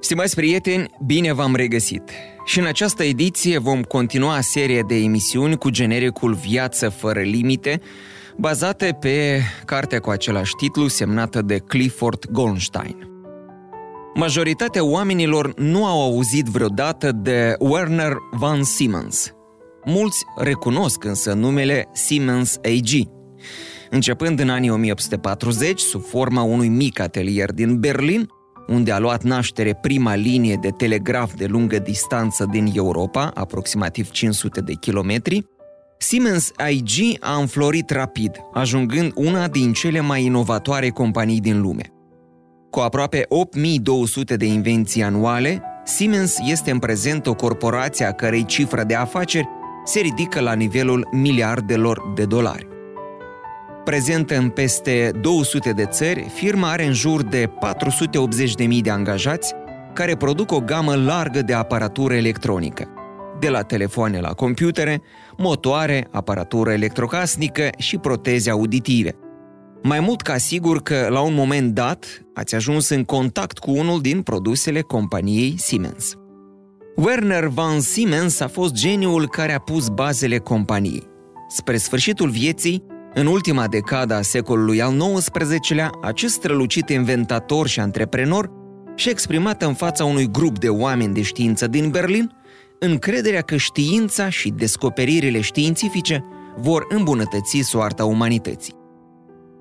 Stimați prieteni, bine v-am regăsit! Și în această ediție vom continua seria de emisiuni cu genericul Viață fără limite, bazate pe cartea cu același titlu semnată de Clifford Goldstein. Majoritatea oamenilor nu au auzit vreodată de Werner von Siemens. Mulți recunosc însă numele Siemens AG. Începând în anii 1840, sub forma unui mic atelier din Berlin, unde a luat naștere prima linie de telegraf de lungă distanță din Europa, aproximativ 500 de kilometri, Siemens IG a înflorit rapid, ajungând una din cele mai inovatoare companii din lume. Cu aproape 8200 de invenții anuale, Siemens este în prezent o corporație a cărei cifră de afaceri se ridică la nivelul miliardelor de dolari. Prezentă în peste 200 de țări, firma are în jur de 480.000 de angajați care produc o gamă largă de aparatură electronică, de la telefoane la computere, motoare, aparatură electrocasnică și proteze auditive. Mai mult ca sigur că, la un moment dat, ați ajuns în contact cu unul din produsele companiei Siemens. Werner von Siemens a fost geniul care a pus bazele companiei. Spre sfârșitul vieții, în ultima decadă a secolului al XIX-lea, acest strălucit inventator și antreprenor și-a exprimat în fața unui grup de oameni de știință din Berlin încrederea că știința și descoperirile științifice vor îmbunătăți soarta umanității.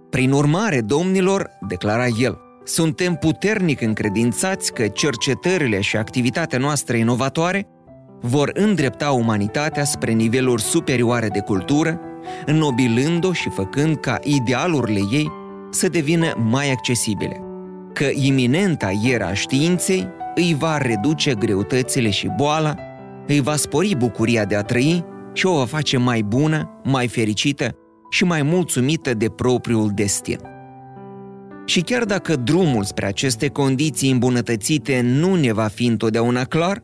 Prin urmare, domnilor, declara el, suntem puternic încredințați că cercetările și activitatea noastră inovatoare vor îndrepta umanitatea spre niveluri superioare de cultură, înnobilând-o și făcând ca idealurile ei să devină mai accesibile. Că iminenta era științei îi va reduce greutățile și boala, îi va spori bucuria de a trăi și o va face mai bună, mai fericită și mai mulțumită de propriul destin. Și chiar dacă drumul spre aceste condiții îmbunătățite nu ne va fi întotdeauna clar,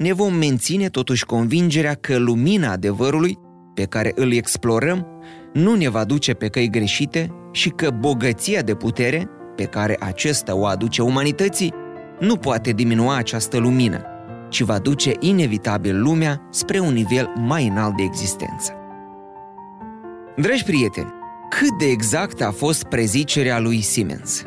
ne vom menține totuși convingerea că lumina adevărului pe care îl explorăm nu ne va duce pe căi greșite și că bogăția de putere pe care acesta o aduce umanității nu poate diminua această lumină, ci va duce inevitabil lumea spre un nivel mai înalt de existență. Dragi prieteni, cât de exact a fost prezicerea lui Siemens?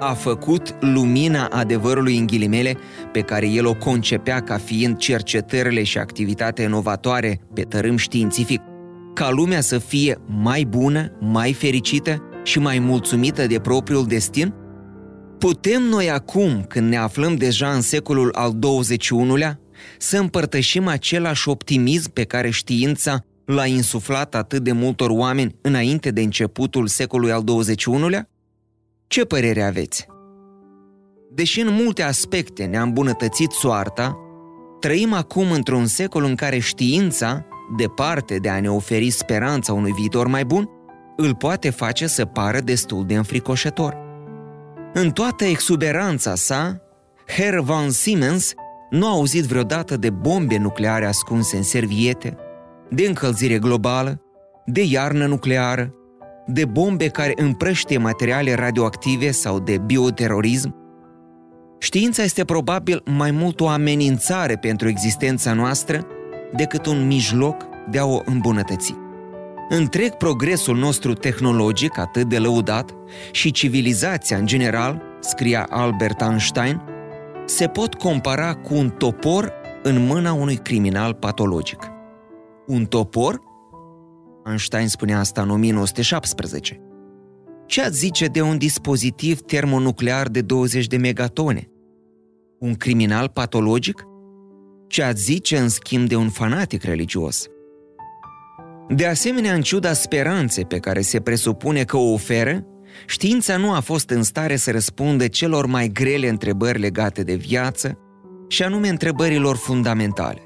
A făcut lumina adevărului în ghilimele pe care el o concepea ca fiind cercetările și activitatea inovatoare pe tărâm științific, ca lumea să fie mai bună, mai fericită și mai mulțumită de propriul destin? Putem noi acum, când ne aflăm deja în secolul al XXI-lea, să împărtășim același optimism pe care știința l-a insuflat atât de multor oameni înainte de începutul secolului al XXI-lea? Ce părere aveți? Deși în multe aspecte ne-a îmbunătățit soarta, trăim acum într-un secol în care știința, departe de a ne oferi speranța unui viitor mai bun, îl poate face să pară destul de înfricoșător. În toată exuberanța sa, Herr von Siemens nu a auzit vreodată de bombe nucleare ascunse în serviete, de încălzire globală, de iarnă nucleară, de bombe care împrăștie materiale radioactive sau de bioterorism? Știința este probabil mai mult o amenințare pentru existența noastră decât un mijloc de a o îmbunătăți. Întreg progresul nostru tehnologic atât de lăudat și civilizația în general, scria Albert Einstein, se pot compara cu un topor în mâna unui criminal patologic. Un topor? Einstein spunea asta în 1917. Ce ați zice de un dispozitiv termonuclear de 20 de megatone? Un criminal patologic? Ce ați zice în schimb de un fanatic religios? De asemenea, în ciuda speranței pe care se presupune că o oferă, știința nu a fost în stare să răspundă celor mai grele întrebări legate de viață, și anume întrebărilor fundamentale.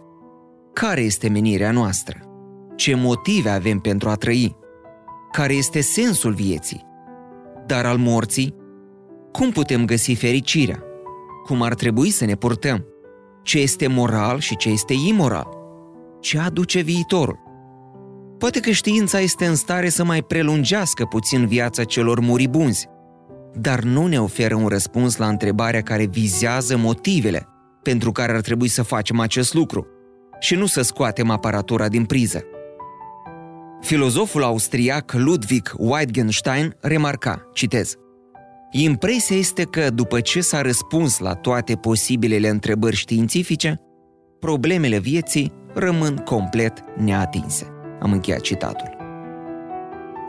care este menirea noastră, ce motive avem pentru a trăi, care este sensul vieții, dar al morții, cum putem găsi fericirea, cum ar trebui să ne purtăm, ce este moral și ce este imoral, ce aduce viitorul. Poate că știința este în stare să mai prelungească puțin viața celor muribunzi, dar nu ne oferă un răspuns la întrebarea care vizează motivele pentru care ar trebui să facem acest lucru și nu să scoatem aparatura din priză. Filozoful austriac Ludwig Wittgenstein remarca, citez, Impresia este că după ce s-a răspuns la toate posibilele întrebări științifice, problemele vieții rămân complet neatinse. Am încheiat citatul.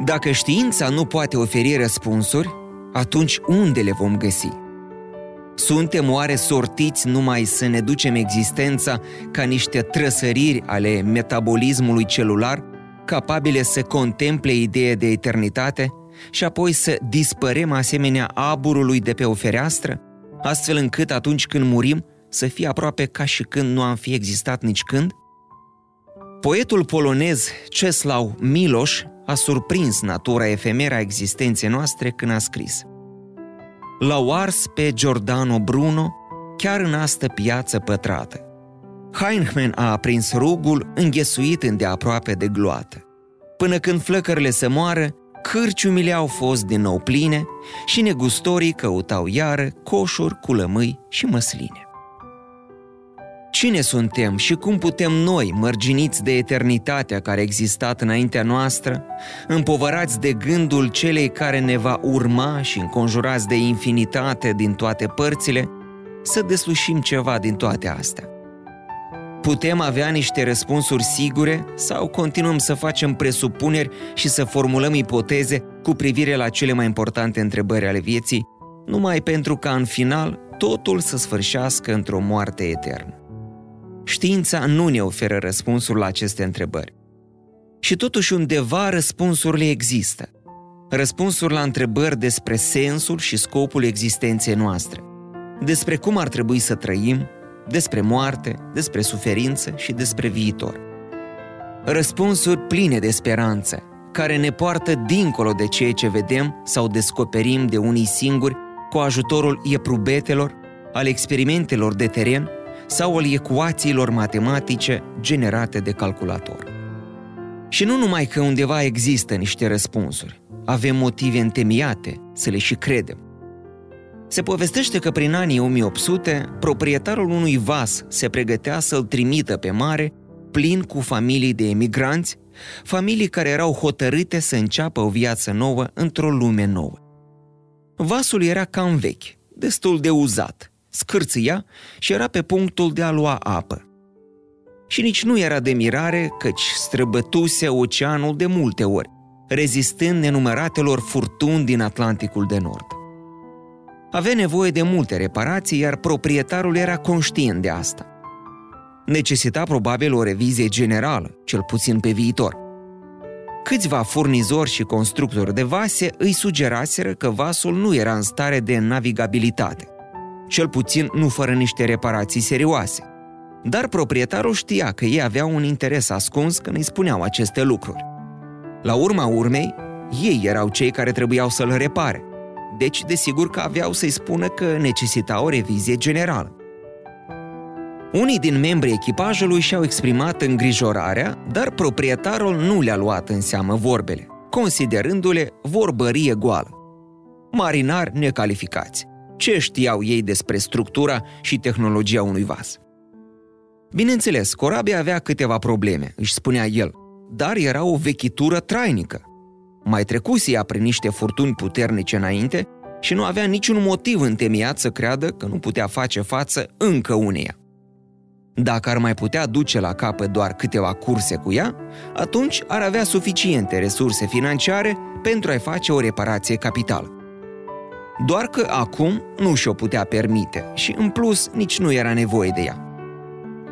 Dacă știința nu poate oferi răspunsuri, atunci unde le vom găsi? Suntem oare sortiți numai să ne ducem existența ca niște trăsăriri ale metabolismului celular, capabile să contemple ideea de eternitate și apoi să dispărem asemenea aburului de pe o fereastră, astfel încât atunci când murim să fie aproape ca și când nu am fi existat nici când? Poetul polonez Czesław Miloș a surprins natura efemeră a existenței noastre când a scris L-au ars pe Giordano Bruno chiar în astă piață pătrată. Heinlein a aprins rugul înghesuit îndeaproape de gloată. Până când flăcările se moară, cârciumile au fost din nou pline și negustorii căutau iară coșuri cu lămâi și măsline. Cine suntem și cum putem noi, mărginiți de eternitatea care a existat înaintea noastră, împovărați de gândul celei care ne va urma și înconjurați de infinitate din toate părțile, să deslușim ceva din toate astea? Putem avea niște răspunsuri sigure sau continuăm să facem presupuneri și să formulăm ipoteze cu privire la cele mai importante întrebări ale vieții, numai pentru ca în final totul să sfârșească într-o moarte eternă? Știința nu ne oferă răspunsuri la aceste întrebări. Și totuși undeva răspunsurile există. Răspunsuri la întrebări despre sensul și scopul existenței noastre, despre cum ar trebui să trăim, despre moarte, despre suferință și despre viitor. Răspunsuri pline de speranță, care ne poartă dincolo de ceea ce vedem sau descoperim de unii singuri cu ajutorul ieprubetelor, al experimentelor de teren sau al ecuațiilor matematice generate de calculator. Și nu numai că undeva există niște răspunsuri, avem motive întemeiate să le și credem. Se povestește că prin anii 1800, proprietarul unui vas se pregătea să-l trimită pe mare plin cu familii de emigranți, familii care erau hotărâte să înceapă o viață nouă într-o lume nouă. Vasul era cam vechi, destul de uzat, scârțâia și era pe punctul de a lua apă. Și nici nu era de mirare căci străbătuse oceanul de multe ori, rezistând nenumăratelor furtuni din Atlanticul de Nord. Avea nevoie de multe reparații, iar proprietarul era conștient de asta. Necesita probabil o revizie generală, cel puțin pe viitor. Câțiva furnizori și constructori de vase îi sugeraseră că vasul nu era în stare de navigabilitate cel puțin nu fără niște reparații serioase. Dar proprietarul știa că ei aveau un interes ascuns când îi spuneau aceste lucruri. La urma urmei, ei erau cei care trebuiau să-l repare. Deci, desigur că aveau să-i spună că necesita o revizie generală. Unii din membrii echipajului și-au exprimat îngrijorarea, dar proprietarul nu le-a luat în seamă vorbele, considerându-le vorbărie goală. Marinari necalificați ce știau ei despre structura și tehnologia unui vas. Bineînțeles, corabia avea câteva probleme, își spunea el, dar era o vechitură trainică. Mai trecuse ea prin niște furtuni puternice înainte și nu avea niciun motiv întemeiat să creadă că nu putea face față încă uneia. Dacă ar mai putea duce la capăt doar câteva curse cu ea, atunci ar avea suficiente resurse financiare pentru a-i face o reparație capitală. Doar că acum nu și-o putea permite și, în plus, nici nu era nevoie de ea.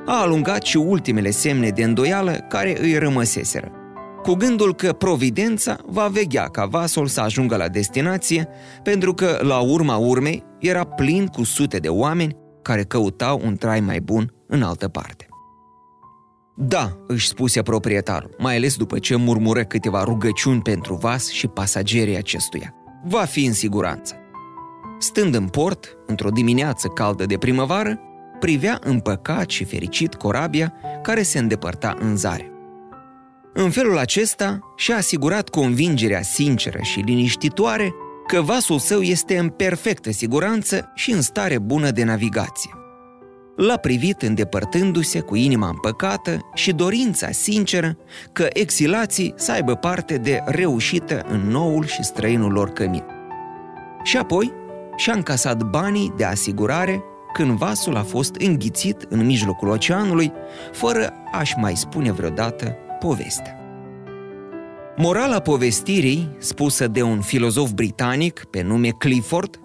A alungat și ultimele semne de îndoială care îi rămăseseră, cu gândul că providența va veghea ca vasul să ajungă la destinație, pentru că, la urma urmei, era plin cu sute de oameni care căutau un trai mai bun în altă parte. Da, își spuse proprietarul, mai ales după ce murmură câteva rugăciuni pentru vas și pasagerii acestuia. Va fi în siguranță. Stând în port, într-o dimineață caldă de primăvară, privea împăcat și fericit corabia care se îndepărta în zare. În felul acesta și-a asigurat convingerea sinceră și liniștitoare că vasul său este în perfectă siguranță și în stare bună de navigație. L-a privit îndepărtându-se cu inima împăcată și dorința sinceră că exilații să aibă parte de reușită în noul și străinul lor cămin. Și apoi și-a încasat banii de asigurare când vasul a fost înghițit în mijlocul oceanului, fără a-și mai spune vreodată povestea. Morala povestirii, spusă de un filozof britanic pe nume Clifford,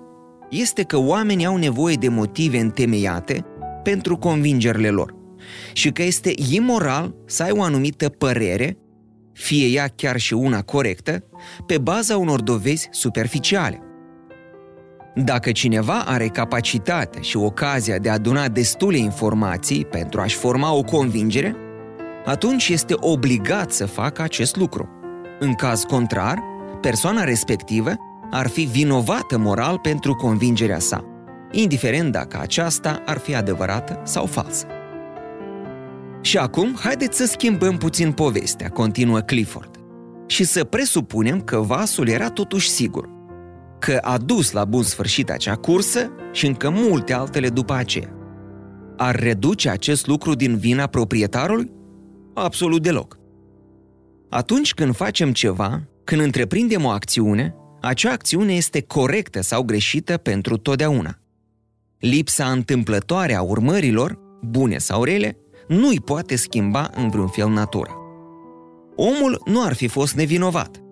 este că oamenii au nevoie de motive întemeiate pentru convingerile lor și că este imoral să ai o anumită părere, fie ea chiar și una corectă, pe baza unor dovezi superficiale. Dacă cineva are capacitatea și ocazia de a aduna destule informații pentru a-și forma o convingere, atunci este obligat să facă acest lucru. În caz contrar, persoana respectivă ar fi vinovată moral pentru convingerea sa, indiferent dacă aceasta ar fi adevărată sau falsă. Și acum, haideți să schimbăm puțin povestea, continuă Clifford, și să presupunem că vasul era totuși sigur, că a dus la bun sfârșit acea cursă și încă multe altele după aceea. Ar reduce acest lucru din vina proprietarului? Absolut deloc. Atunci când facem ceva, când întreprindem o acțiune, acea acțiune este corectă sau greșită pentru totdeauna. Lipsa întâmplătoare a urmărilor, bune sau rele, nu îi poate schimba în vreun fel natura. Omul nu ar fi fost nevinovat,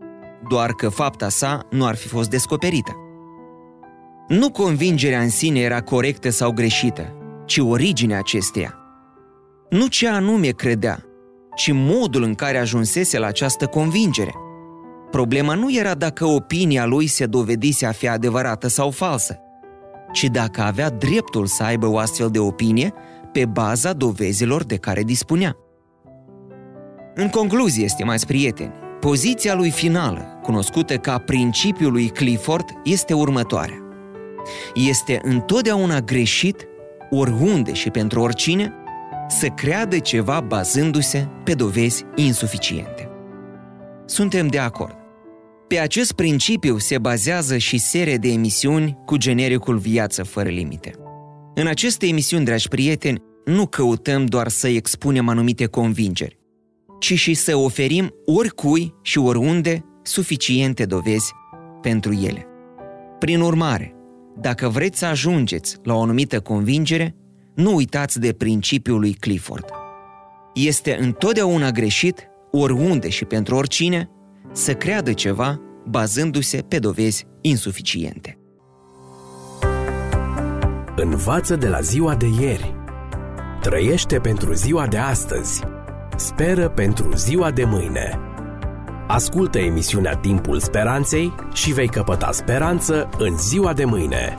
doar că fapta sa nu ar fi fost descoperită. Nu convingerea în sine era corectă sau greșită, ci originea acesteia. Nu ce anume credea, ci modul în care ajunsese la această convingere. Problema nu era dacă opinia lui se dovedise a fi adevărată sau falsă, ci dacă avea dreptul să aibă o astfel de opinie pe baza dovezilor de care dispunea. În concluzie, stimați prieteni, poziția lui finală, cunoscută ca principiul lui Clifford, este următoarea. Este întotdeauna greșit, oriunde și pentru oricine, să creadă ceva bazându-se pe dovezi insuficiente. Suntem de acord. Pe acest principiu se bazează și seria de emisiuni cu genericul Viață fără limite. În aceste emisiuni, dragi prieteni, nu căutăm doar să expunem anumite convingeri, ci și să oferim oricui și oriunde suficiente dovezi pentru ele. Prin urmare, dacă vreți să ajungeți la o anumită convingere, nu uitați de principiul lui Clifford. Este întotdeauna greșit, oriunde și pentru oricine, să creadă ceva bazându-se pe dovezi insuficiente. Învață de la ziua de ieri. Trăiește pentru ziua de astăzi. Speră pentru ziua de mâine. Ascultă emisiunea Timpul Speranței și vei căpăta speranță în ziua de mâine.